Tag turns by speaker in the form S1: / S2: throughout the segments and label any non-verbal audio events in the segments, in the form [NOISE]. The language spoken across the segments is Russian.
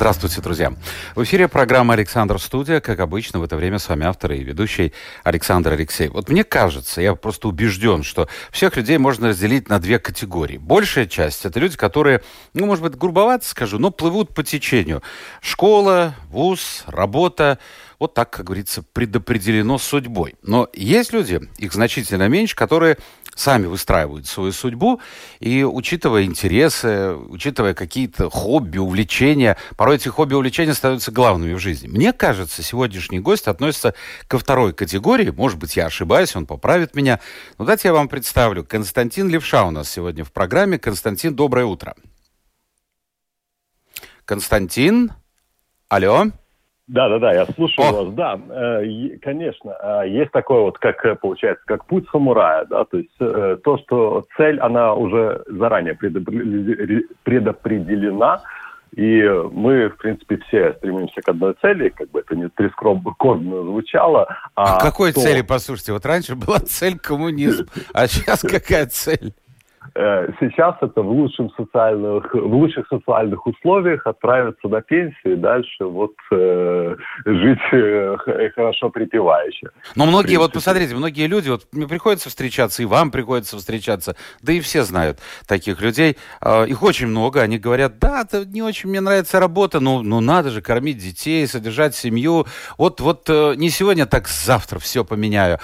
S1: Здравствуйте, друзья. В эфире программа «Александр Студия». Как обычно, в это время с вами автор и ведущий Александр Алексеев. Вот мне кажется, я просто убежден, что всех людей можно разделить на две категории. Большая часть – это люди, которые, ну, может быть, грубовато скажу, но плывут по течению. Школа, вуз, работа – вот так, как говорится, предопределено судьбой. Но есть люди, их значительно меньше, которые сами выстраивают свою судьбу, и учитывая интересы, учитывая какие-то хобби, увлечения, порой эти хобби увлечения становятся главными в жизни. Мне кажется, сегодняшний гость относится ко второй категории, может быть, я ошибаюсь, он поправит меня, но давайте я вам представлю. Константин Левша у нас сегодня в программе. Константин, доброе утро. Константин, алло.
S2: Да, да, да, я слушаю О. вас. Да, э, конечно, э, есть такое вот, как э, получается, как путь самурая, да, то есть то, что цель, она уже заранее предопределена, и мы, в принципе, все стремимся к одной цели, как бы это не трескорбно звучало.
S1: А, а какой то... цели, послушайте? Вот раньше была цель коммунизм, а сейчас какая цель?
S2: Э, сейчас это в, лучших социальных, в лучших социальных условиях отправиться на пенсию и дальше вот э, жить э, хорошо припевающе.
S1: Но многие, вот посмотрите, многие люди, вот мне приходится встречаться, и вам приходится встречаться, да и все знают таких людей. Э, их очень много, они говорят, да, это не очень мне нравится работа, но, но надо же кормить детей, содержать семью. Вот, вот э, не сегодня, так завтра все поменяю.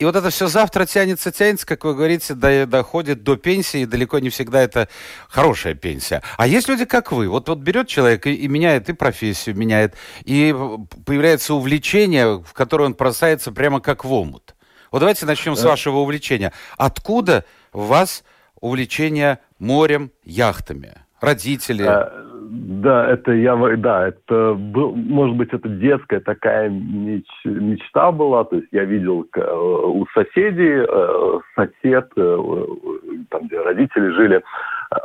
S1: И вот это все завтра тянется, тянется, как вы говорите, до, доходит до пенсии, и далеко не всегда это хорошая пенсия. А есть люди, как вы. Вот, вот берет человек и, и меняет и профессию, меняет, и появляется увлечение, в которое он бросается прямо как в омут. Вот давайте начнем с вашего увлечения. Откуда у вас увлечение морем, яхтами? Родители?
S2: А, да, это я, да, это был, может быть, это детская такая меч, мечта была. То есть я видел э, у соседей, э, сосед, там, где родители жили,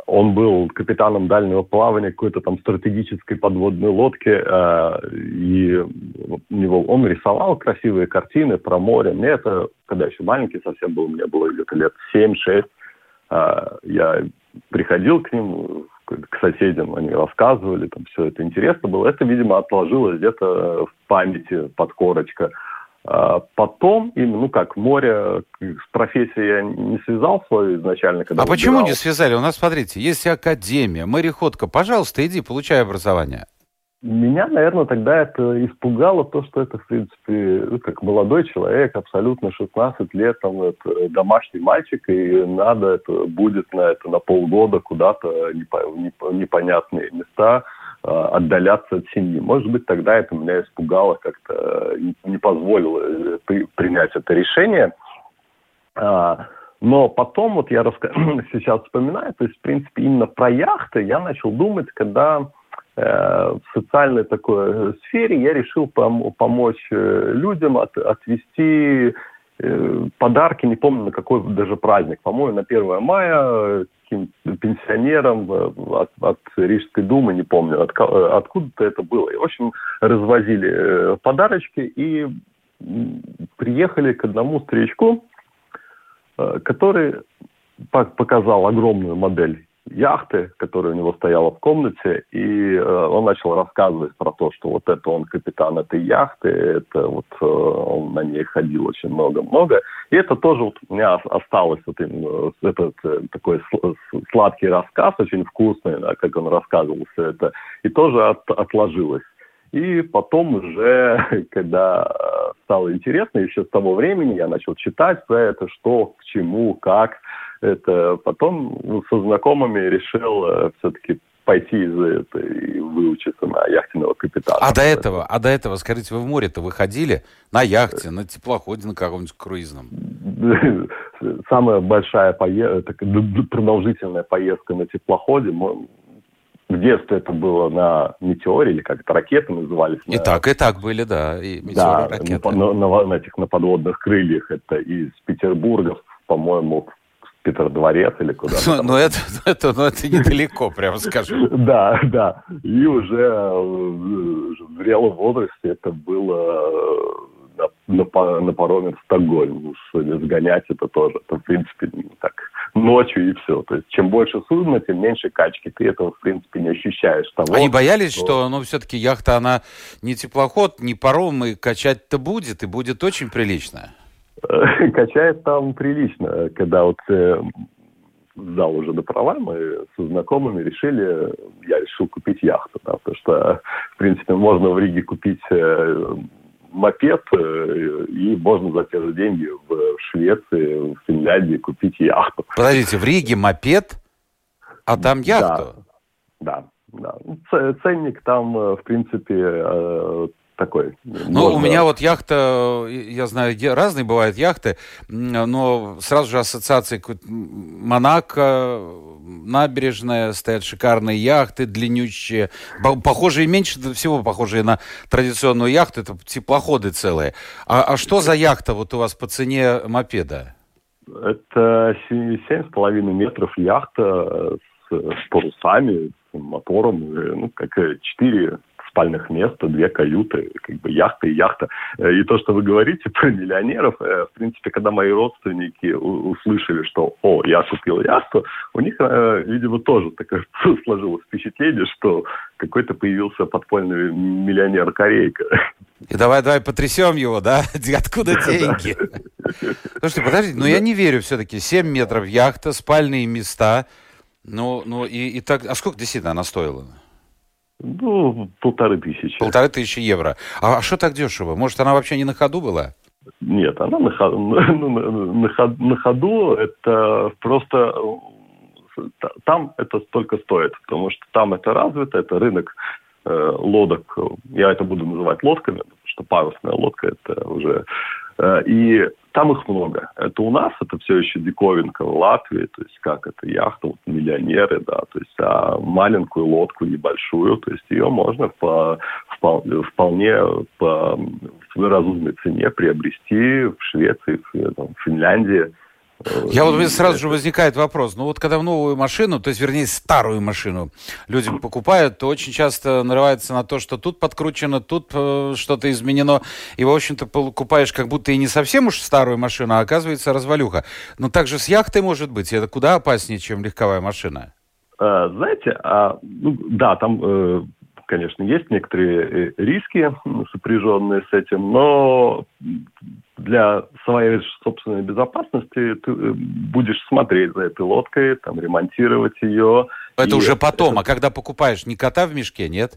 S2: он был капитаном дальнего плавания какой-то там стратегической подводной лодки, и у него, он рисовал красивые картины про море. Мне это, когда еще маленький совсем был, мне было где-то лет 7-6, я приходил к ним к соседям, они рассказывали, там все это интересно было. Это, видимо, отложилось где-то в памяти под корочка. А потом, ну как, море с профессией я не связал свою изначально.
S1: Когда а почему не связали? У нас, смотрите, есть академия, мореходка. Пожалуйста, иди, получай образование.
S2: Меня, наверное, тогда это испугало, то, что это, в принципе, ну, как молодой человек, абсолютно 16 лет, там, это домашний мальчик, и надо это будет на это на полгода куда-то непонятные места отдаляться от семьи. Может быть, тогда это меня испугало, как-то не позволило э, принять это решение. А, но потом, вот я раска... [CLEARS THROAT] сейчас вспоминаю, то есть, в принципе, именно про яхты я начал думать, когда Э, в социальной такой э, сфере я решил пом- помочь э, людям от, отвести подарки, не помню на какой даже праздник, по-моему, на 1 мая каким-то пенсионерам от, от Рижской думы, не помню, от, откуда-то это было. И, в общем, развозили подарочки и приехали к одному старичку, который показал огромную модель яхты, которая у него стояла в комнате, и э, он начал рассказывать про то, что вот это он капитан этой яхты, это вот э, он на ней ходил очень много-много. И это тоже вот у меня осталось вот именно этот э, такой сладкий рассказ, очень вкусный, да, как он рассказывал все это, и тоже от, отложилось. И потом уже, [LAUGHS] когда э, стало интересно, еще с того времени я начал читать про это, что, к чему, как, это потом ну, со знакомыми решил э, все-таки пойти за это и выучиться на яхтенного капитана.
S1: А до этого, а до этого, скажите, вы в море-то выходили на яхте, на теплоходе, на каком-нибудь круизном? [LAUGHS]
S2: Самая большая поездка, продолжительная поездка на теплоходе, в детстве это было на метеоре, или как это ракеты назывались.
S1: И на... так, и так были, да, и метеоры, да, ракеты.
S2: На, на, на этих на подводных крыльях. Это из Петербурга по-моему, Питер Дворец или куда-то.
S1: Но, но, это, [LAUGHS] это, но это недалеко, прямо скажу. [LAUGHS]
S2: Да, да. И уже э, в зрелом возрасте это было на, на, на пароме в Стокгольм. Сгонять это тоже. Это, в принципе, так, ночью и все. То есть, чем больше судна, тем меньше качки. Ты этого, в принципе, не ощущаешь. Того,
S1: Они боялись, что, что ну, все-таки яхта, она не теплоход, не паром, и качать-то будет, и будет очень прилично. [LAUGHS]
S2: Качает там прилично. Когда вот э, сдал уже до права, мы со знакомыми решили, я решил купить яхту, да, потому что, в принципе, можно в Риге купить э, мопед, э, и можно за те же деньги в Швеции, в Финляндии купить яхту.
S1: Подождите, в Риге мопед, а там яхту?
S2: Да, да. да. Ценник там, в принципе, такой.
S1: Ну, можно... у меня вот яхта, я знаю, разные бывают яхты, но сразу же ассоциации Монако, набережная, стоят шикарные яхты, длиннющие, похожие, меньше всего похожие на традиционную яхту, это теплоходы целые. А, а что за яхта вот у вас по цене мопеда?
S2: Это 7,5 метров яхта с, с парусами, с мотором, ну, как 4 спальных мест, две каюты, как бы яхта и яхта. Э, и то, что вы говорите [LAUGHS] про миллионеров, э, в принципе, когда мои родственники услышали, что «О, я купил яхту», у них, э, видимо, тоже такое [LAUGHS] сложилось впечатление, что какой-то появился подпольный миллионер Корейка.
S1: И давай, давай потрясем его, да? [LAUGHS] Откуда деньги? Слушайте, подождите, но я не верю все-таки. 7 метров яхта, спальные места. Ну, ну и, и так... А сколько действительно она стоила?
S2: Ну, полторы тысячи.
S1: Полторы тысячи евро. А, что так дешево? Может, она вообще не на ходу была?
S2: Нет, она на ходу. [LAUGHS] На, ходу, на ходу это просто там это столько стоит, потому что там это развито, это рынок э, лодок. Я это буду называть лодками, потому что парусная лодка это уже Э, и там их много. Это у нас, это все еще диковинка в Латвии, то есть как это яхта, вот миллионеры, да, то есть а маленькую лодку небольшую, то есть ее можно по, вполне по в разумной цене приобрести в Швеции, в, там, в Финляндии.
S1: Я вот сразу же возникает вопрос. Ну вот когда новую машину, то есть вернее старую машину люди [CLEARS THROAT] покупают, то очень часто нарывается на то, что тут подкручено, тут э, что-то изменено. И, в общем-то, покупаешь как будто и не совсем уж старую машину, а оказывается развалюха. Но также с яхтой может быть. И это куда опаснее, чем легковая машина.
S2: А, знаете, а, ну, да, там э, конечно, есть некоторые э, риски, сопряженные с этим, но для своей собственной безопасности ты э, будешь смотреть за этой лодкой, там, ремонтировать ее.
S1: Это и... уже потом, а когда покупаешь, не кота в мешке, нет?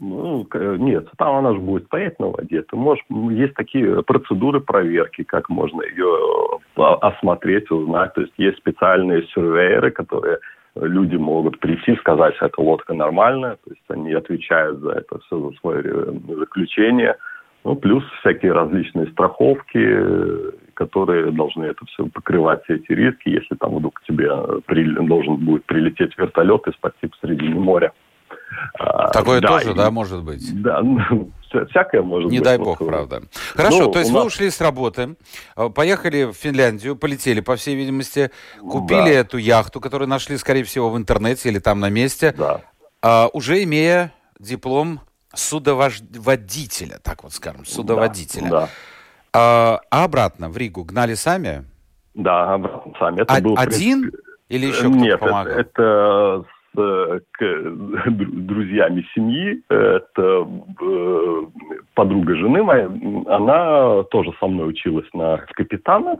S2: Ну, нет, там она же будет стоять на воде. Ты можешь, есть такие процедуры проверки, как можно ее э, осмотреть, узнать. То есть есть специальные сюрвейеры, которые люди могут прийти, сказать, что эта лодка нормальная, то есть они отвечают за это все, за свое э, заключение. Ну, плюс всякие различные страховки, которые должны это все покрывать, все эти риски, если там вдруг тебе при, должен будет прилететь вертолет и спасти посредине моря.
S1: А, Такое да, тоже, и, да, может быть?
S2: Да, ну, всякое может
S1: Не
S2: быть.
S1: Не дай бог, правда. Хорошо, ну, то есть вы нас... ушли с работы, э, поехали в Финляндию, полетели, по всей видимости, купили да. эту яхту, которую нашли, скорее всего, в интернете или там на месте, да. а, уже имея диплом судоводителя, так вот скажем, судоводителя. Да, да. А, а обратно в Ригу гнали сами?
S2: Да, обратно сами. Это
S1: а, был, один принципе... или еще кто-то
S2: Нет,
S1: помогал?
S2: Это, это с к, друзьями семьи. Это э, подруга жены моей. Она тоже со мной училась на капитана.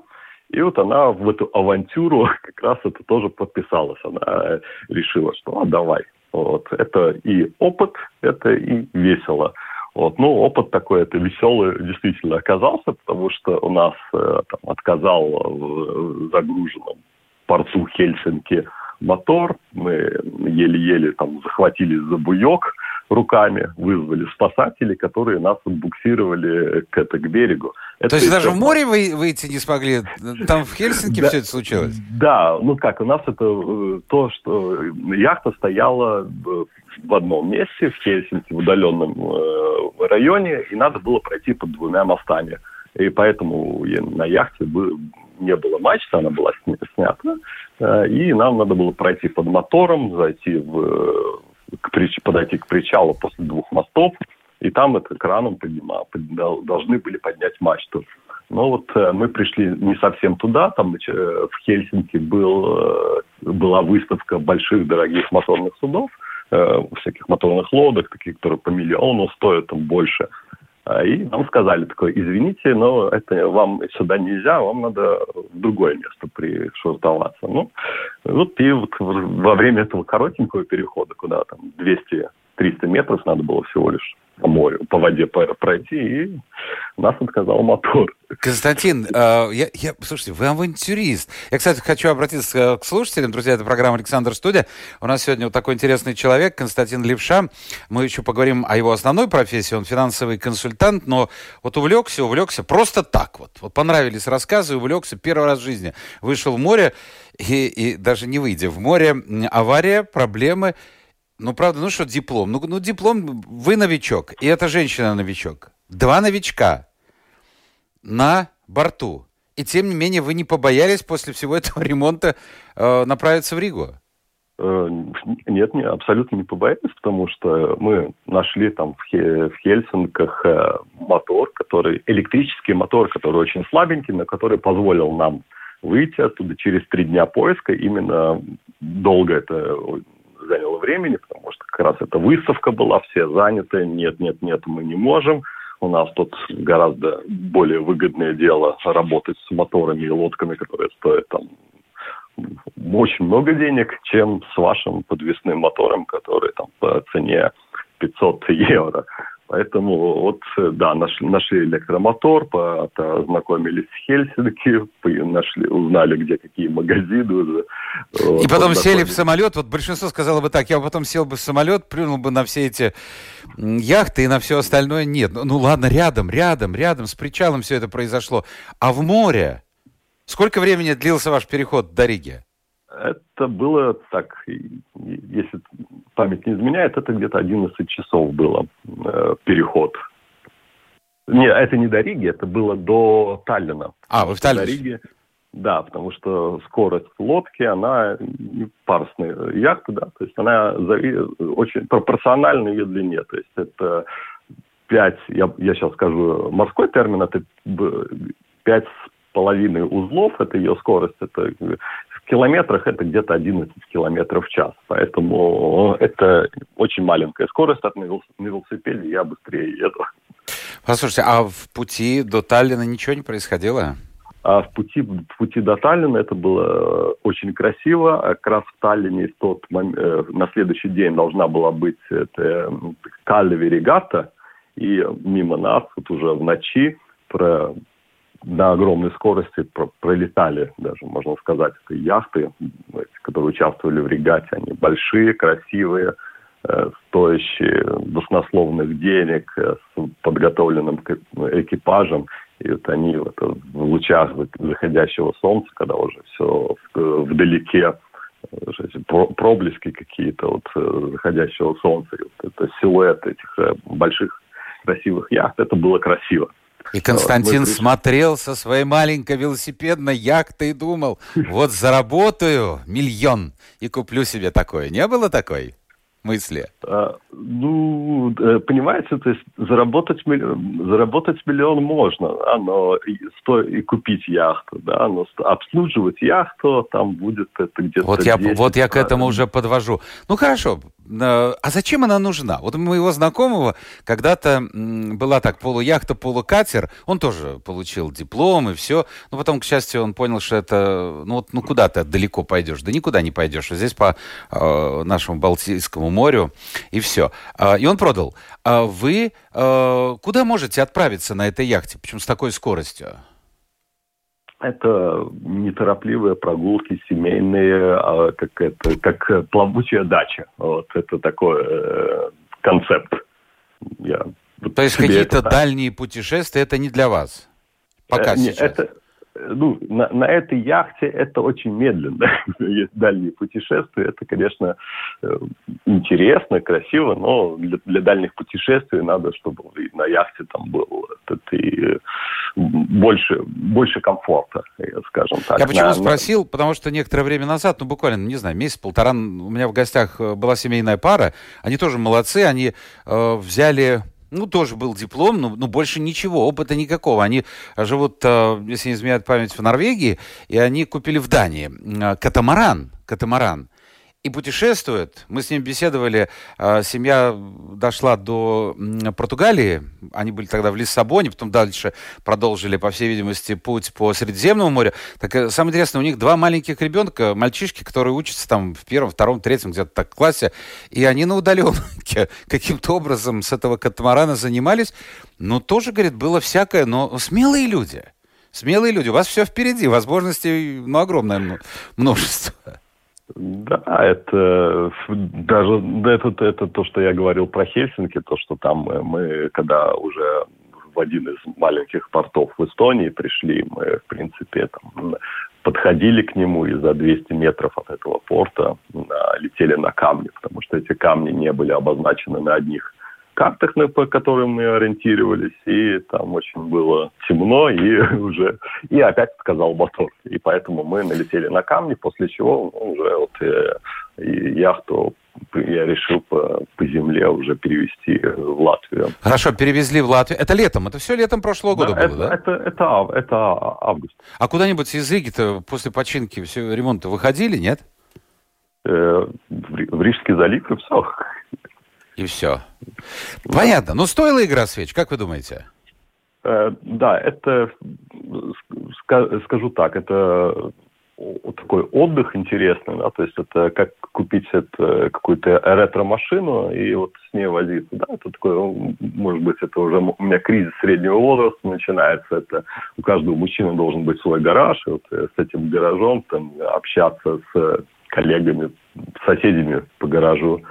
S2: И вот она в эту авантюру [LAUGHS] как раз это тоже подписалась. Она решила, что а, давай. Вот. Это и опыт, это и весело. Вот. Ну, опыт такой, это веселый действительно оказался, потому что у нас э, там, отказал в загруженном порту Хельсинки мотор, мы еле-еле там захватились за буек руками, вызвали спасателей, которые нас отбуксировали к, это, к берегу.
S1: Это То есть даже в море вы, выйти не смогли? Там в Хельсинки да, все это случилось?
S2: Да, ну как, у нас это э, то, что яхта стояла в одном месте, в Хельсинки, в удаленном э, районе, и надо было пройти под двумя мостами. И поэтому на яхте не было мачты, она была снята, э, и нам надо было пройти под мотором, зайти в, к, подойти к причалу после двух мостов, и там это краном поднимал, должны были поднять мачту. Но вот э, мы пришли не совсем туда, там э, в Хельсинки был, была выставка больших дорогих моторных судов, всяких моторных лодок, таких, которые по миллиону стоят там больше. А, и нам сказали такое, извините, но это вам сюда нельзя, вам надо в другое место пришвартоваться. Ну, вот и вот во время этого коротенького перехода, куда там 200-300 метров надо было всего лишь по морю, по воде пройти, и нас отказал мотор.
S1: Константин, э, я, я, слушайте, вы авантюрист. Я, кстати, хочу обратиться к слушателям. Друзья, это программа «Александр Студия». У нас сегодня вот такой интересный человек, Константин Левша. Мы еще поговорим о его основной профессии. Он финансовый консультант, но вот увлекся, увлекся просто так вот. Вот понравились рассказы, увлекся первый раз в жизни. Вышел в море, и, и даже не выйдя в море, авария, проблемы – ну, правда, ну что диплом? Ну, ну, диплом, вы новичок, и эта женщина новичок. Два новичка на борту. И тем не менее вы не побоялись после всего этого [LAUGHS] ремонта э, направиться в Ригу?
S2: Э, нет, не, абсолютно не побоялись, потому что мы нашли там в, в Хельсинках э, мотор, который, электрический мотор, который очень слабенький, но который позволил нам выйти оттуда через три дня поиска. Именно долго это заняло времени, потому что как раз эта выставка была, все заняты, нет, нет, нет, мы не можем. У нас тут гораздо более выгодное дело работать с моторами и лодками, которые стоят там очень много денег, чем с вашим подвесным мотором, который там по цене 500 евро. Поэтому вот, да, нашли, нашли электромотор, познакомились с Хельсинки, нашли, узнали, где какие магазины уже.
S1: И потом сели в самолет, вот большинство сказало бы так, я потом сел бы в самолет, плюнул бы на все эти яхты и на все остальное. Нет, ну, ну ладно, рядом, рядом, рядом, с причалом все это произошло. А в море? Сколько времени длился ваш переход до Риги?
S2: Это было так, если память не изменяет, это где-то 11 часов было э, переход. Не, это не до Риги, это было до Таллина.
S1: А, вы в Таллине?
S2: До Риги, да, потому что скорость лодки, она парусная яхта, да, то есть она очень пропорциональна ее длине, то есть это 5, я, я сейчас скажу морской термин, это 5 с половиной узлов, это ее скорость, это километрах это где-то 11 километров в час. Поэтому это очень маленькая скорость от на велосипеде, я быстрее еду.
S1: Послушайте, а в пути до Таллина ничего не происходило?
S2: А в пути, в пути до Таллина это было очень красиво. Как раз в Таллине в тот момент, э, на следующий день должна была быть это, Каллеви регата. И мимо нас вот уже в ночи про, на огромной скорости пролетали, даже можно сказать, это яхты, которые участвовали в регате. Они большие, красивые, э, стоящие баснословных денег, э, с подготовленным экипажем. И вот они вот в лучах заходящего солнца, когда уже все вдалеке, проблески какие-то вот заходящего солнца, вот это силуэт этих э, больших красивых яхт, это было красиво.
S1: И Константин вот, смотрел со своей маленькой велосипедной яхтой и думал, вот заработаю миллион и куплю себе такое. Не было такой? мысли? А,
S2: ну, э, понимаете, то есть заработать миллион, заработать миллион можно, да, но сто, и купить яхту, да, но обслуживать яхту там будет это где-то
S1: Вот я, вот я к этому уже подвожу. Ну, хорошо, а зачем она нужна? Вот у моего знакомого когда-то была так полуяхта, полукатер. Он тоже получил диплом и все. Но потом, к счастью, он понял, что это... Ну, вот, ну куда ты далеко пойдешь? Да никуда не пойдешь. А здесь по э, нашему Балтийскому морю и все. Э, и он продал. А вы э, куда можете отправиться на этой яхте? Почему с такой скоростью?
S2: Это неторопливые прогулки семейные, а как, это, как плавучая дача. Вот это такой э, концепт.
S1: Я То есть какие-то дальние путешествия это не для вас? Пока э, сейчас.
S2: Это, ну, на, на этой яхте это очень медленно. [LAUGHS] Есть дальние путешествия. Это, конечно, э, интересно, красиво, но для, для дальних путешествий надо, чтобы на яхте там был этот и больше, больше комфорта, скажем так.
S1: Я почему на, спросил, потому что некоторое время назад, ну буквально, не знаю, месяц-полтора, у меня в гостях э, была семейная пара, они тоже молодцы, они э, взяли ну, тоже был диплом, но, но больше ничего, опыта никакого. Они живут, э, если не изменяет память, в Норвегии, и они купили в Дании катамаран, катамаран и путешествует. Мы с ним беседовали. А, семья дошла до Португалии. Они были тогда в Лиссабоне, потом дальше продолжили, по всей видимости, путь по Средиземному морю. Так э, самое интересное, у них два маленьких ребенка, мальчишки, которые учатся там в первом, втором, третьем где-то так классе, и они на удаленке [LAUGHS] каким-то образом с этого катамарана занимались. Но тоже, говорит, было всякое, но смелые люди. Смелые люди. У вас все впереди, возможностей ну, огромное множество.
S2: Да, это даже это, это то, что я говорил про Хельсинки, то, что там мы, мы когда уже в один из маленьких портов в Эстонии пришли, мы, в принципе, там, подходили к нему и за 200 метров от этого порта летели на камни, потому что эти камни не были обозначены на одних картах, по которым мы ориентировались, и там очень было темно, и [LAUGHS] уже и опять сказал мотор. И поэтому мы налетели на камни, после чего ну, уже вот э, яхту я решил по, по земле уже перевести в Латвию.
S1: Хорошо, перевезли в Латвию. Это летом? Это все летом прошлого года
S2: да,
S1: было,
S2: это, да? Это, это, это август.
S1: А куда-нибудь из Риги-то после починки все ремонта выходили, нет?
S2: Э, в Рижский залив и все.
S1: И все. Понятно. Ну, стоила игра свеч, как вы думаете?
S2: Э, да, это, скажу так, это такой отдых интересный, да, то есть это как купить это, какую-то ретро-машину и вот с ней возиться, да, это такое, может быть, это уже у меня кризис среднего возраста начинается, это у каждого мужчины должен быть свой гараж, и вот с этим гаражом там общаться с коллегами, соседями по гаражу, Э,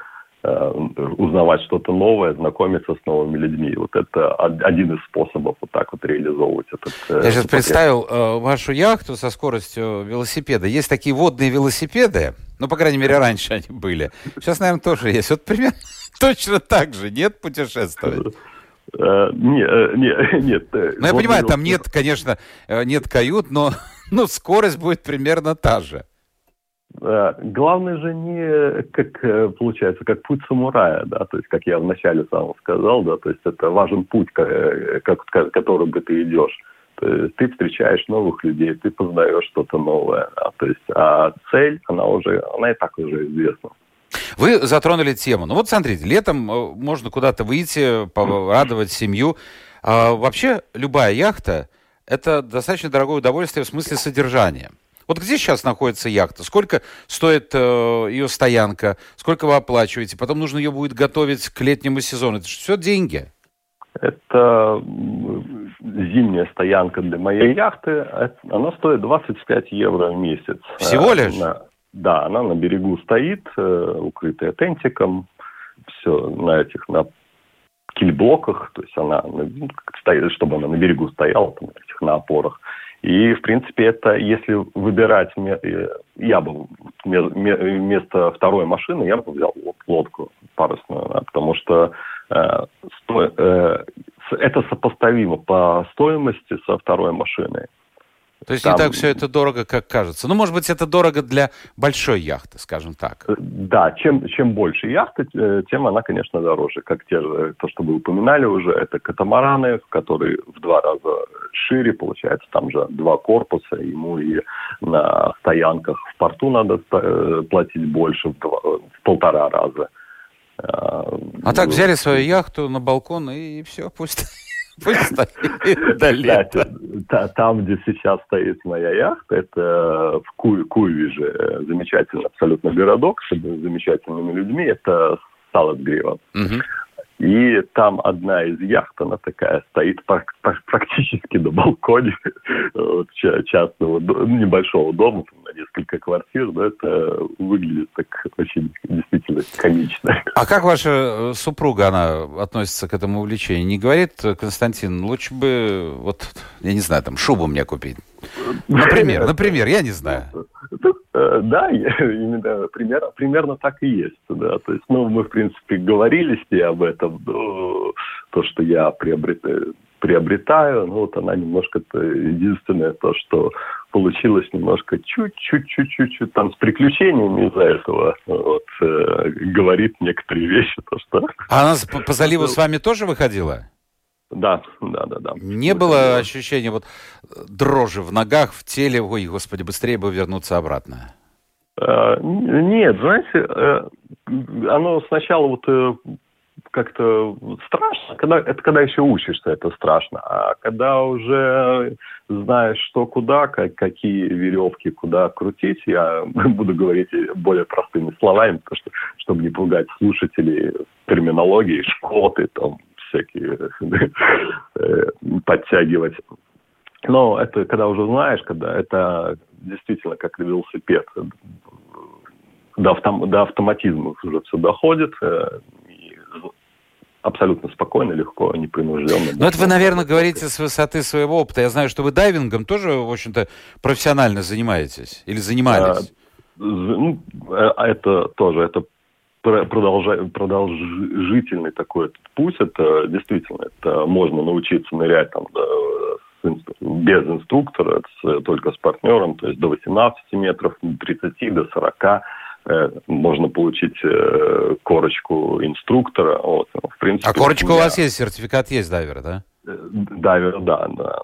S2: узнавать что-то новое, знакомиться с новыми людьми. Вот это один из способов вот так вот реализовывать этот...
S1: Э, Я сейчас представил э, вашу яхту со скоростью велосипеда. Есть такие водные велосипеды, ну, по крайней мере, раньше они были. Сейчас, наверное, тоже есть. Вот примерно [LAUGHS] точно так же, нет, путешествовать? [LAUGHS]
S2: Нет, нет, нет.
S1: Ну, я понимаю, там нет, конечно, нет кают, но, [LAUGHS] но скорость будет примерно та же.
S2: Э, главное же не как э, получается, как путь самурая, да, то есть как я вначале сам сказал, да, то есть это важен путь, э, как, который бы ты идешь. То есть ты встречаешь новых людей, ты познаешь что-то новое, да, то есть а цель, она уже, она и так уже известна.
S1: Вы затронули тему. Ну вот смотрите, летом можно куда-то выйти, порадовать семью. А вообще любая яхта – это достаточно дорогое удовольствие в смысле содержания. Вот где сейчас находится яхта? Сколько стоит э, ее стоянка? Сколько вы оплачиваете? Потом нужно ее будет готовить к летнему сезону. Это же все деньги.
S2: Это зимняя стоянка для моей яхты. Она стоит 25 евро в месяц.
S1: Всего лишь?
S2: Она, да, она на берегу стоит, э, укрытая тентиком. Все на этих, на кильблоках. То есть она ну, стоит, чтобы она на берегу стояла, там, на этих, на опорах. И, в принципе, это, если выбирать, э, я бы вместо второй машины, я бы взял лодку парусную, да, потому что э, сто, э, это сопоставимо по стоимости со второй машиной.
S1: То есть Там... не так все это дорого, как кажется. Ну, может быть, это дорого для большой яхты, скажем так. Э,
S2: да, чем, чем больше яхты, э, тем она, конечно, дороже. Как те же, то, что вы упоминали уже, это катамараны, которые в два раза шире, получается, там же два корпуса, ему и на стоянках в порту надо э, платить больше в, два, в полтора раза.
S1: А так взяли свою яхту на балкон и все, пусть Пусть
S2: там, где сейчас стоит моя яхта, это в Куй, Куйвиже, замечательный абсолютно городок с замечательными людьми, это Салатгрива. И там одна из яхт, она такая стоит практически на балконе [LAUGHS] частного, небольшого дома, на несколько квартир, но это выглядит так очень действительно комично. [LAUGHS]
S1: А как ваша э, супруга, она относится к этому увлечению? Не говорит, Константин, лучше бы, вот, я не знаю, там, шубу мне купить? [LAUGHS] Например, например, я не знаю.
S2: Э, да, [LAUGHS] именно примерно, примерно так и есть. Да. То есть, ну, мы, в принципе, говорили с ней об этом, но то, что я приобретаю, приобретаю. Ну, вот она немножко единственное то, что получилось немножко чуть-чуть, чуть-чуть, там с приключениями из-за этого вот, э, говорит некоторые вещи. То, что...
S1: А она по, по заливу [LAUGHS] с вами тоже выходила?
S2: Да, да, да, да.
S1: Не было ощущения вот дрожи в ногах, в теле, ой, господи, быстрее бы вернуться обратно?
S2: Э, нет, знаете, э, оно сначала вот э, как-то страшно, когда, это когда еще учишься, это страшно. А когда уже знаешь, что куда, как, какие веревки куда крутить, я [LAUGHS] буду говорить более простыми словами, потому что, чтобы не пугать слушателей терминологии, шкоты, там, всякие [LAUGHS] подтягивать. Но это когда уже знаешь, когда это действительно как велосипед. До, автом, до автоматизма уже все доходит. Э, абсолютно спокойно, легко, непринужденно.
S1: Ну, это вы, наверное, говорите с высоты своего опыта. Я знаю, что вы дайвингом тоже, в общем-то, профессионально занимаетесь или занимались.
S2: А, ну, а это тоже, это продолжительный такой этот путь. Это действительно, это можно научиться нырять там без инструктора, с, только с партнером, то есть до 18 метров, 30 до 40 э, можно получить э, корочку инструктора. Вот,
S1: в принципе, а корочка меня... у вас есть, сертификат есть дайвера, да?
S2: Э, дайвер, да, да.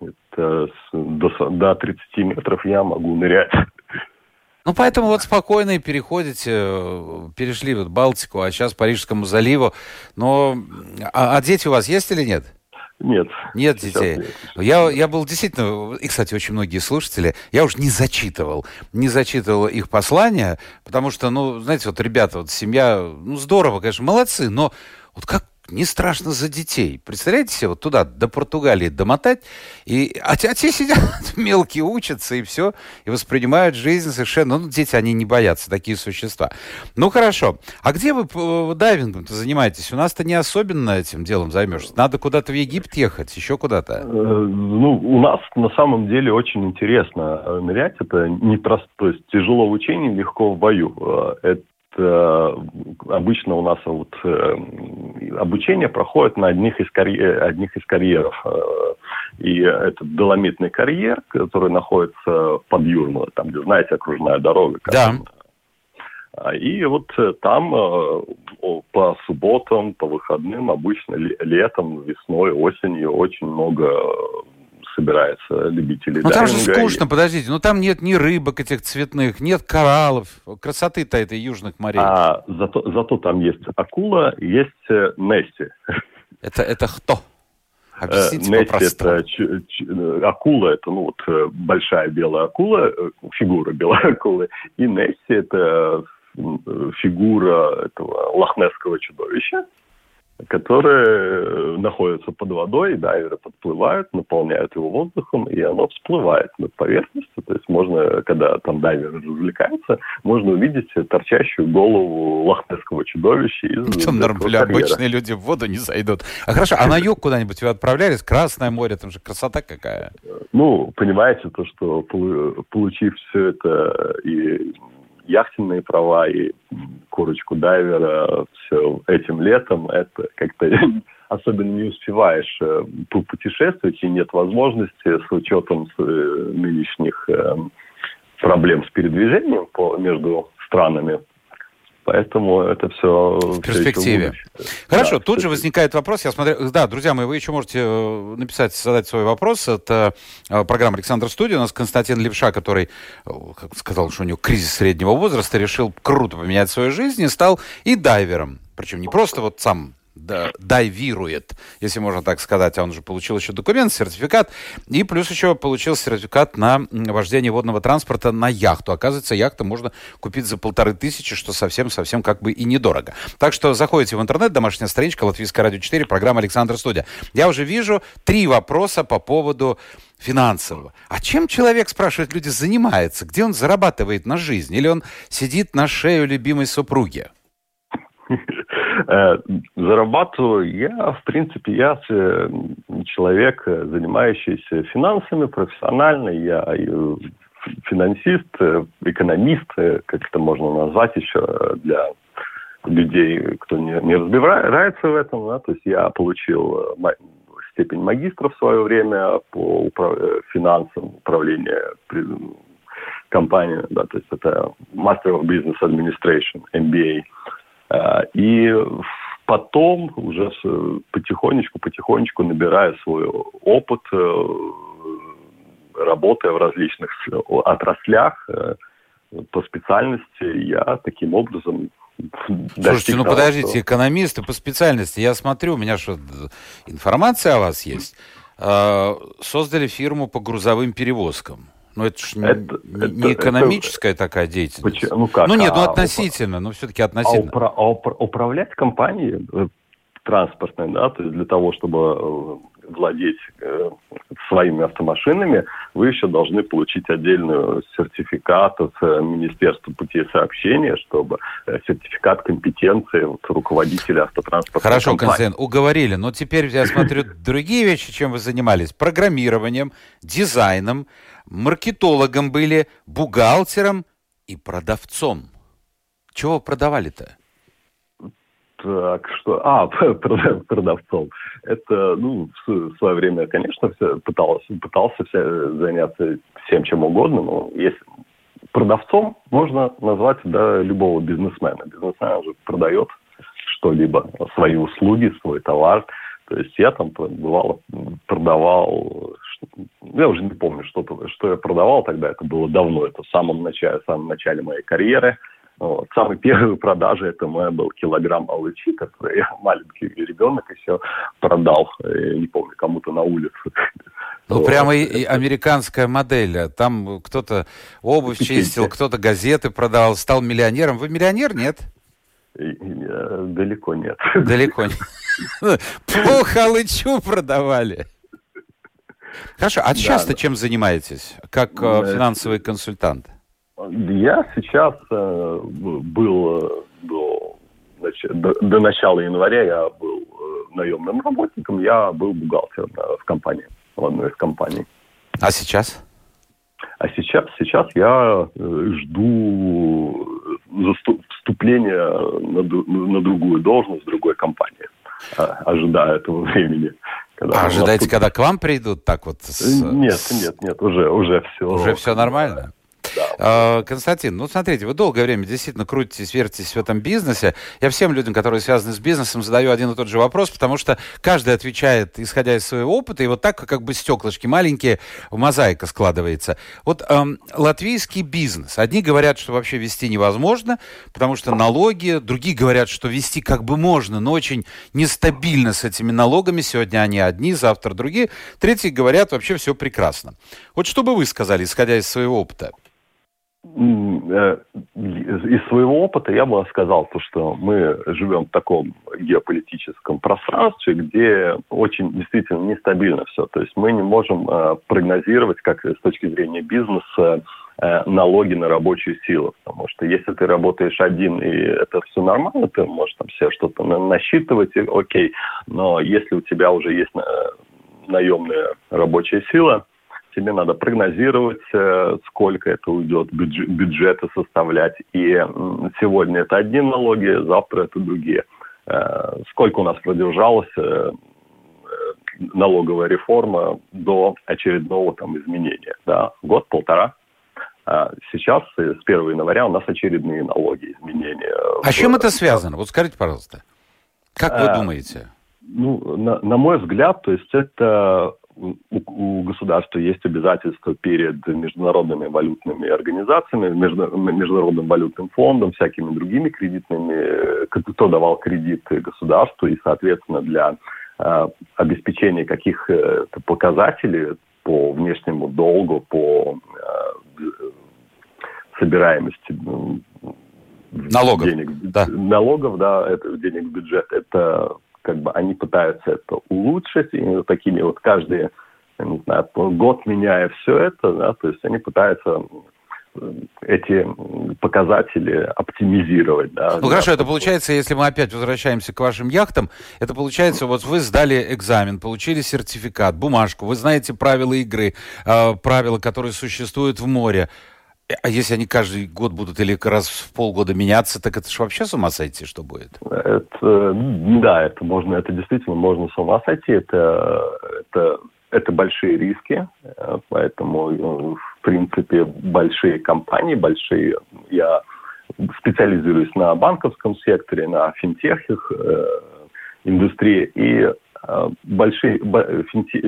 S2: Это до, до 30 метров я могу нырять.
S1: Ну, поэтому вот спокойно и переходите, перешли вот Балтику, а сейчас Парижскому заливу. Но, а, а дети у вас есть или нет?
S2: Нет.
S1: Нет детей. Нет. Я, я был действительно, и, кстати, очень многие слушатели, я уж не зачитывал, не зачитывал их послания, потому что, ну, знаете, вот ребята, вот семья, ну, здорово, конечно, молодцы, но вот как не страшно за детей. Представляете себе, вот туда, до Португалии домотать, и, а, а те сидят [LAUGHS] мелкие, учатся, и все, и воспринимают жизнь совершенно... Ну, дети, они не боятся, такие существа. Ну, хорошо. А где вы дайвингом-то занимаетесь? У нас-то не особенно этим делом займешься. Надо куда-то в Египет ехать, еще куда-то. Э,
S2: ну, у нас на самом деле очень интересно э, нырять. Это не просто, то есть тяжело в учении, легко в бою. Э, это Э, обычно у нас вот э, обучение проходит на одних из, карьер, одних из карьеров. Э, и это доломитный карьер, который находится под Юрмало, там, где, знаете, окружная дорога.
S1: Да.
S2: А, и вот там по субботам, по выходным, обычно летом, весной, осенью очень много собирается любителей
S1: Ну там же скучно, и... подождите, ну там нет ни рыбок этих цветных, нет кораллов, красоты-то этой южных морей.
S2: А зато, зато там есть акула, есть э, Несси.
S1: Это, это кто?
S2: Э, Объясните Несси это ч, ч, акула, это ну вот э, большая белая акула, фигура белой [LAUGHS] акулы, и Несси это фигура этого лохнесского чудовища которые э, находятся под водой, дайверы подплывают, наполняют его воздухом, и оно всплывает над поверхностью. То есть можно, когда там дайвер развлекается, можно увидеть торчащую голову лохнесского чудовища из
S1: Там нормально, обычные люди в воду не зайдут. А хорошо, а на [LAUGHS] юг куда-нибудь вы отправлялись? Красное море, там же красота какая.
S2: Ну, понимаете, то, что получив все это и яхтенные права и корочку дайвера все этим летом, это как-то [LAUGHS] особенно не успеваешь э, путешествовать и нет возможности с учетом э, нынешних э, проблем с передвижением по, между странами Поэтому это все...
S1: В перспективе. Хорошо, да, тут же возникает вопрос. Я смотрю, да, друзья мои, вы еще можете э, написать, задать свой вопрос. Это э, программа «Александр Студия». У нас Константин Левша, который э, как сказал, что у него кризис среднего возраста, решил круто поменять свою жизнь и стал и дайвером. Причем не просто вот сам дайвирует, если можно так сказать. А он же получил еще документ, сертификат. И плюс еще получил сертификат на вождение водного транспорта на яхту. Оказывается, яхту можно купить за полторы тысячи, что совсем-совсем как бы и недорого. Так что заходите в интернет, домашняя страничка, Латвийская радио 4, программа Александр Студия. Я уже вижу три вопроса по поводу финансового. А чем человек, спрашивают люди, занимается? Где он зарабатывает на жизнь? Или он сидит на шею любимой супруги? [LAUGHS]
S2: Э, зарабатываю я, в принципе, я э, человек, э, занимающийся финансами профессионально. Я финансист, экономист, как это можно назвать еще для людей, кто не, не разбирается в этом. Да? То есть я получил степень магистра в свое время по управ... финансам, управлению компании, да, то есть это Master of Business Administration, MBA. И потом уже потихонечку-потихонечку набирая свой опыт, работая в различных отраслях по специальности, я таким образом
S1: Слушайте, ну подождите, экономисты по специальности, я смотрю, у меня что, информация о вас есть. Создали фирму по грузовым перевозкам. Ну, это же это, не, не экономическая это, такая деятельность. Почему? Ну, как? Ну, нет, ну, а, относительно, а, но все-таки относительно. А, упра,
S2: а управлять компанией э, транспортной, да, то есть для того, чтобы э, владеть э, своими автомашинами, вы еще должны получить отдельный сертификат от э, Министерства путей сообщения, чтобы э, сертификат компетенции вот, руководителя автотранспортной
S1: Хорошо, компании. Константин, уговорили. Но теперь я смотрю другие вещи, чем вы занимались. Программированием, дизайном, маркетологом были, бухгалтером и продавцом. Чего продавали-то?
S2: Так что, а, [LAUGHS] продавцом. Это, ну, в свое время, конечно, все, пытался, пытался все заняться всем чем угодно, но если продавцом можно назвать да, любого бизнесмена. Бизнесмен же продает что-либо, свои услуги, свой товар. То есть я там бывало продавал, я уже не помню, что, что я продавал тогда, это было давно, это в самом начале, в самом начале моей карьеры – вот. Самые первые продажи это мой был килограмм алычи, который я [LAUGHS] маленький ребенок еще продал, я не помню, кому-то на улице.
S1: Ну, вот. прямо и, и американская модель. Там кто-то обувь чистил, кто-то газеты продавал, стал миллионером. Вы миллионер, нет?
S2: Далеко нет.
S1: Далеко нет. [LAUGHS] Плохо алычу продавали. Хорошо, а часто чем занимаетесь, как э, финансовый консультант?
S2: Я сейчас э, был э, до, до, до начала января я был э, наемным работником, я был бухгалтером э, в компании, в одной из компаний.
S1: А сейчас?
S2: А сейчас, сейчас я жду вступления на, на другую должность в другой компании, ожидая этого [LAUGHS] времени.
S1: Когда а ожидаете, когда к вам придут так вот? С...
S2: Нет, нет, нет, уже, уже все.
S1: Уже все нормально? Да. Константин, ну смотрите, вы долгое время действительно крутитесь, вертитесь в этом бизнесе. Я всем людям, которые связаны с бизнесом, задаю один и тот же вопрос, потому что каждый отвечает, исходя из своего опыта, и вот так, как бы стеклышки маленькие, мозаика складывается. Вот эм, латвийский бизнес. Одни говорят, что вообще вести невозможно, потому что налоги, другие говорят, что вести как бы можно, но очень нестабильно с этими налогами. Сегодня они одни, завтра другие. Третьи говорят, вообще все прекрасно. Вот что бы вы сказали, исходя из своего опыта?
S2: Э, из своего опыта я бы сказал, то, что мы живем в таком геополитическом пространстве, где очень действительно нестабильно все. То есть мы не можем э, прогнозировать, как с точки зрения бизнеса, э, налоги на рабочую силу. Потому что если ты работаешь один, и это все нормально, ты можешь там себе что-то насчитывать, и, окей. Но если у тебя уже есть наемная рабочая сила, тебе надо прогнозировать, э, сколько это уйдет, бюджеты составлять. И сегодня это одни налоги, завтра это другие. Э, сколько у нас продержалась э, налоговая реформа до очередного там изменения? Да, год-полтора. А сейчас, с 1 января, у нас очередные налоги, изменения.
S1: А с чем это связано? Вот скажите, пожалуйста. Как вы думаете?
S2: Ну, на, на мой взгляд, то есть это у, у государства есть обязательства перед международными валютными организациями, между, Международным валютным фондом, всякими другими кредитными, кто давал кредиты государству, и, соответственно, для э, обеспечения каких-то показателей по внешнему долгу, по э, собираемости
S1: налогов,
S2: денег, да. налогов, да, это денег в бюджет, это как бы они пытаются это улучшить, и такими вот знаю, год меняя все это, да, то есть они пытаются эти показатели оптимизировать. Да,
S1: ну хорошо, это получается, если мы опять возвращаемся к вашим яхтам, это получается, вот вы сдали экзамен, получили сертификат, бумажку, вы знаете правила игры, э, правила, которые существуют в море. А если они каждый год будут или раз в полгода меняться, так это же вообще с ума сойти, что будет?
S2: Это, да, это можно, это действительно можно с ума сойти. Это, это, это большие риски, э, поэтому, э, в принципе, большие компании, большие, я специализируюсь на банковском секторе, на финтехах, э, индустрии, и большие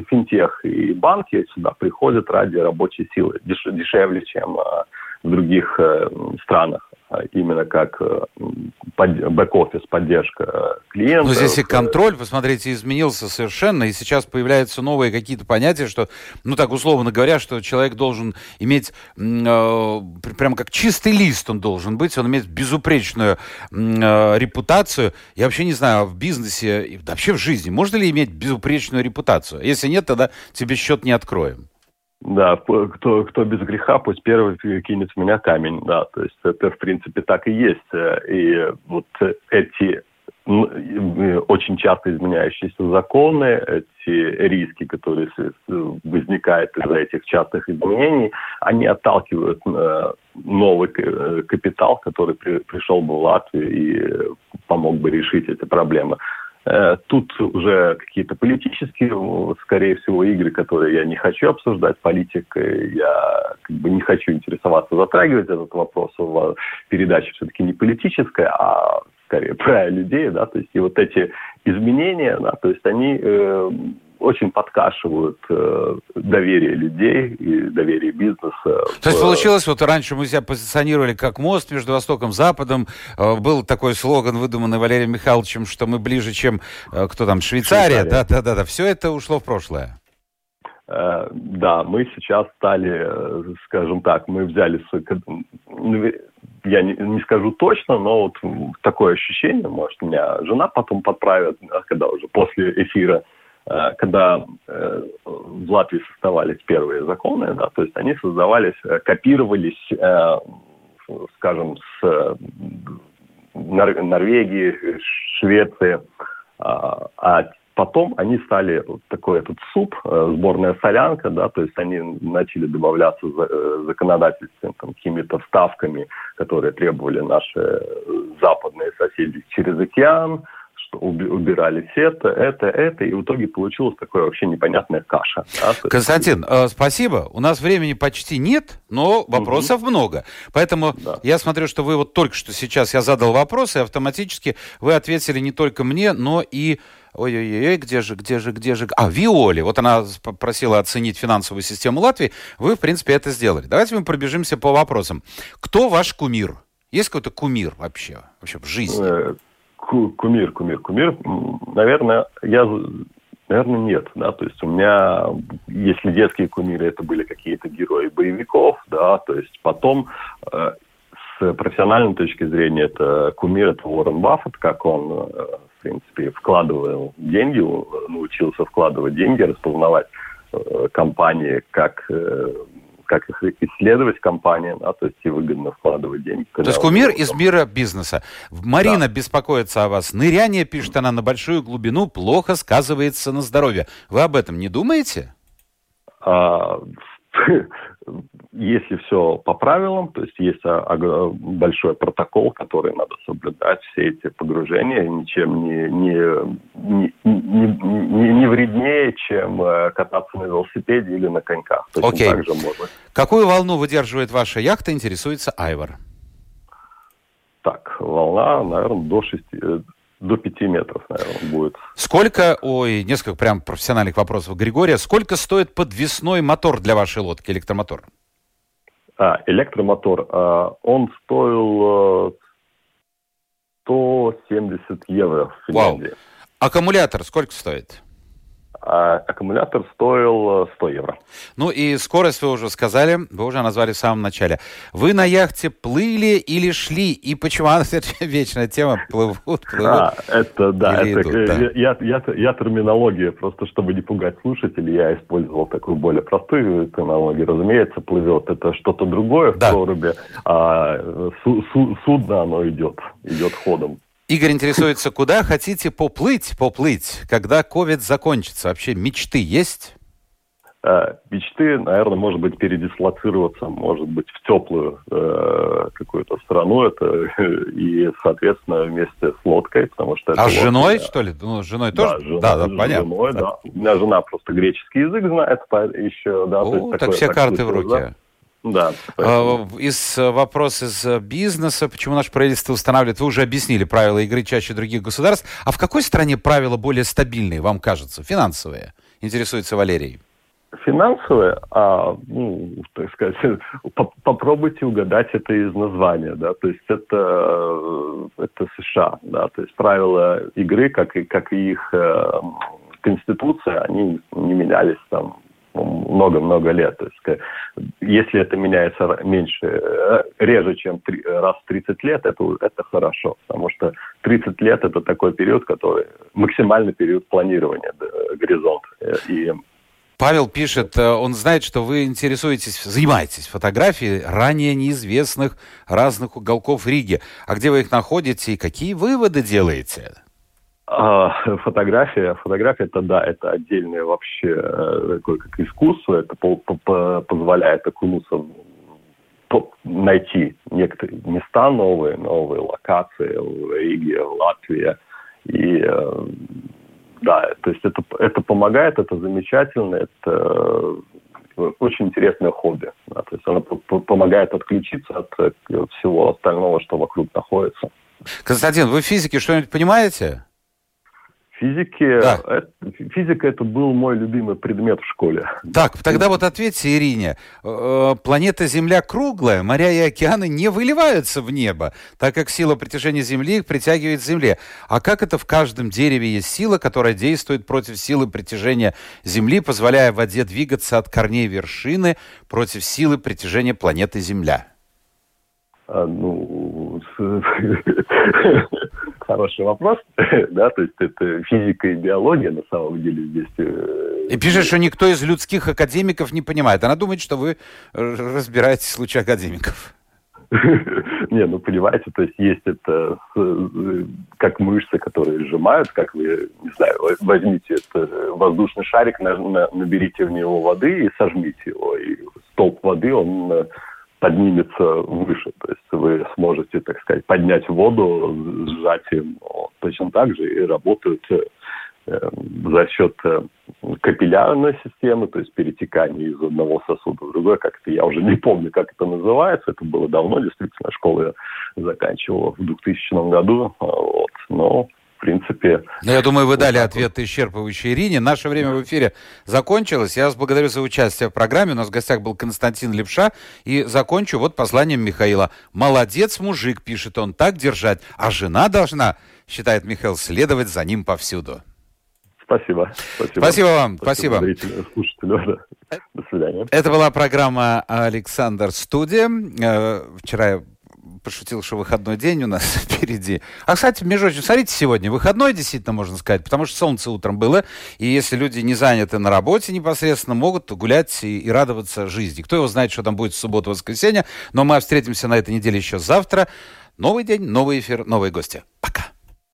S2: финтех и банки сюда приходят ради рабочей силы дешевле, чем э, в других э, странах. А именно как э, бэк-офис, поддержка клиентов.
S1: Но здесь и контроль, посмотрите, изменился совершенно, и сейчас появляются новые какие-то понятия, что, ну так условно говоря, что человек должен иметь, э, прям как чистый лист он должен быть, он имеет безупречную э, репутацию. Я вообще не знаю, в бизнесе, вообще в жизни, можно ли иметь безупречную репутацию? Если нет, тогда тебе счет не откроем.
S2: Да, кто, кто без греха, пусть первый кинет в меня камень, да, то есть это в принципе так и есть. И вот эти очень часто изменяющиеся законы, эти риски, которые возникают из-за этих частых изменений, они отталкивают э, новый капитал, который пришел бы в Латвию и помог бы решить эти проблемы. Э, тут уже какие-то политические, скорее всего, игры, которые я не хочу обсуждать политикой. Я как бы не хочу интересоваться, затрагивать этот вопрос. Передача все-таки не политическая, а скорее про людей, да, то есть и вот эти изменения, да, то есть они э, очень подкашивают э, доверие людей и доверие бизнеса.
S1: То есть получилось, вот раньше мы себя позиционировали как мост между Востоком и Западом. Э, был такой слоган, выдуманный Валерием Михайловичем, что мы ближе, чем э, кто там, Швейцария. Да, да, да, да. Все это ушло в прошлое.
S2: Э, да, мы сейчас стали, э, скажем так, мы взяли, ну, я не, не скажу точно, но вот такое ощущение, может, меня жена потом подправит, когда уже после эфира, когда э, в Латвии создавались первые законы, да, то есть они создавались, э, копировались, скажем, с Норвегии, Швеции, а, а потом они стали такой этот суп, сборная солянка, да, то есть они начали добавляться законодательством, там, какими-то вставками, которые требовали наши западные соседи через океан, убирались это, это, это, и в итоге получилась такая вообще непонятная каша.
S1: Да? Константин, э, спасибо. У нас времени почти нет, но вопросов угу. много. Поэтому да. я смотрю, что вы вот только что сейчас я задал вопрос, и автоматически вы ответили не только мне, но и Ой-ой-ой, где же, где же, где же... А, Виоли. Вот она просила оценить финансовую систему Латвии. Вы, в принципе, это сделали. Давайте мы пробежимся по вопросам. Кто ваш кумир? Есть какой-то кумир вообще, вообще в жизни? Э,
S2: кумир, кумир, кумир, наверное, я, наверное, нет, да, то есть у меня, если детские кумиры, это были какие-то герои боевиков, да, то есть потом э, с профессиональной точки зрения это кумир, это Уоррен Баффет, как он, э, в принципе, вкладывал деньги, научился вкладывать деньги, распознавать э, компании как э, как их исследовать компаниям, да, то есть и выгодно вкладывать деньги.
S1: То есть кумир из мира бизнеса. Марина да. беспокоится о вас. Ныряние, пишет она, на большую глубину плохо сказывается на здоровье. Вы об этом не думаете?
S2: А, [LAUGHS] если все по правилам, то есть есть большой протокол, который надо соблюдать, все эти погружения ничем не, не, не, не, не, не вреднее, чем э, кататься на велосипеде или на коньках.
S1: То есть Окей. Также можно. Какую волну выдерживает ваша яхта, интересуется Айвар?
S2: Так, волна, наверное, до 6, до 5 метров, наверное, будет.
S1: Сколько, ой, несколько прям профессиональных вопросов. Григория, сколько стоит подвесной мотор для вашей лодки, электромотор?
S2: А, электромотор. А, он стоил 170 э, евро в Финляндии. Вау.
S1: Аккумулятор сколько стоит?
S2: А аккумулятор стоил 100 э, евро.
S1: Ну и скорость вы уже сказали, вы уже назвали в самом начале. Вы на яхте плыли или шли? И почему [LAUGHS] она вечная тема? Плывут, плывут
S2: а, это, да, это, идут, да. Я, я, я терминология, просто чтобы не пугать слушателей, я использовал такую более простую терминологию. Разумеется, плывет это что-то другое да. в проруби, а су, су, судно оно идет, идет ходом.
S1: Игорь интересуется, куда хотите поплыть, поплыть, когда ковид закончится? Вообще мечты есть?
S2: Э, мечты, наверное, может быть, передислоцироваться, может быть, в теплую э, какую-то страну, это [LAUGHS] и, соответственно, вместе с лодкой, потому что...
S1: А с женой, лодка, что ли? Ну, с женой
S2: да,
S1: тоже?
S2: Жена, да, да, понятно. Женой, да. У меня жена просто греческий язык знает еще, да.
S1: О, так все карты в руки. Да.
S2: Да.
S1: А, из э, вопрос из э, бизнеса, почему наше правительство устанавливает, вы уже объяснили правила игры чаще других государств. А в какой стране правила более стабильные, вам кажется, финансовые? Интересуется Валерий.
S2: Финансовые, а, ну, так сказать, [LAUGHS] попробуйте угадать это из названия, да, то есть это, э, это США, да, то есть правила игры, как и, как и их э, конституция, они не менялись там много-много лет. То есть, если это меняется меньше, э, реже, чем три, раз в 30 лет, это, это хорошо. Потому что 30 лет – это такой период, который максимальный период планирования, горизонт. Э, и
S1: Павел пишет, э, он знает, что вы интересуетесь, занимаетесь фотографией ранее неизвестных разных уголков Риги. А где вы их находите и какие выводы делаете?
S2: А, фотография, фотография это да, это отдельное вообще э, такое как искусство, это по -по позволяет окунуться в найти некоторые места новые, новые локации в Риге, в Латвии. И э, да, то есть это, это помогает, это замечательно, это очень интересное хобби. Да, то есть оно помогает отключиться от всего остального, что вокруг находится.
S1: Константин, вы в физике что-нибудь понимаете?
S2: Физики, да. это, физика это был мой любимый предмет в школе.
S1: Так, тогда вот ответьте Ирине. Э, планета Земля круглая, моря и океаны не выливаются в небо, так как сила притяжения Земли их притягивает к Земле. А как это в каждом дереве есть сила, которая действует против силы притяжения Земли, позволяя воде двигаться от корней вершины против силы притяжения планеты Земля?
S2: А, ну, [LAUGHS] хороший вопрос, да, то есть это физика и биология на самом деле здесь.
S1: Э, и пишет, что никто из людских академиков не понимает. Она думает, что вы разбираетесь в случае академиков. [LAUGHS]
S2: Не, ну понимаете, то есть есть это э, как мышцы, которые сжимают, как вы, не знаю, возьмите это воздушный шарик, наберите в него воды и сожмите его, и столб воды, он э, поднимется выше. То есть вы сможете, так сказать, поднять воду сжатием. Точно так же и работают э, за счет э, капиллярной системы, то есть перетекания из одного сосуда в другой, как это я уже не помню, как это называется, это было давно, действительно, школу я заканчивал в 2000 году, вот, но принципе...
S1: Ну, я думаю, вы дали ответ исчерпывающий Ирине. Наше время в эфире закончилось. Я вас благодарю за участие в программе. У нас в гостях был Константин Лепша. И закончу вот посланием Михаила. «Молодец, мужик», пишет он, «так держать. А жена должна, считает Михаил, следовать за ним повсюду».
S2: Спасибо.
S1: Спасибо, спасибо вам. Спасибо.
S2: спасибо. До свидания.
S1: Это была программа «Александр Студия». Э, вчера я пошутил, что выходной день у нас [LAUGHS] впереди. А, кстати, между прочим, смотрите, сегодня выходной, действительно, можно сказать, потому что солнце утром было, и если люди не заняты на работе непосредственно, могут гулять и, и радоваться жизни. Кто его знает, что там будет в субботу-воскресенье, но мы встретимся на этой неделе еще завтра. Новый день, новый эфир, новые гости. Пока.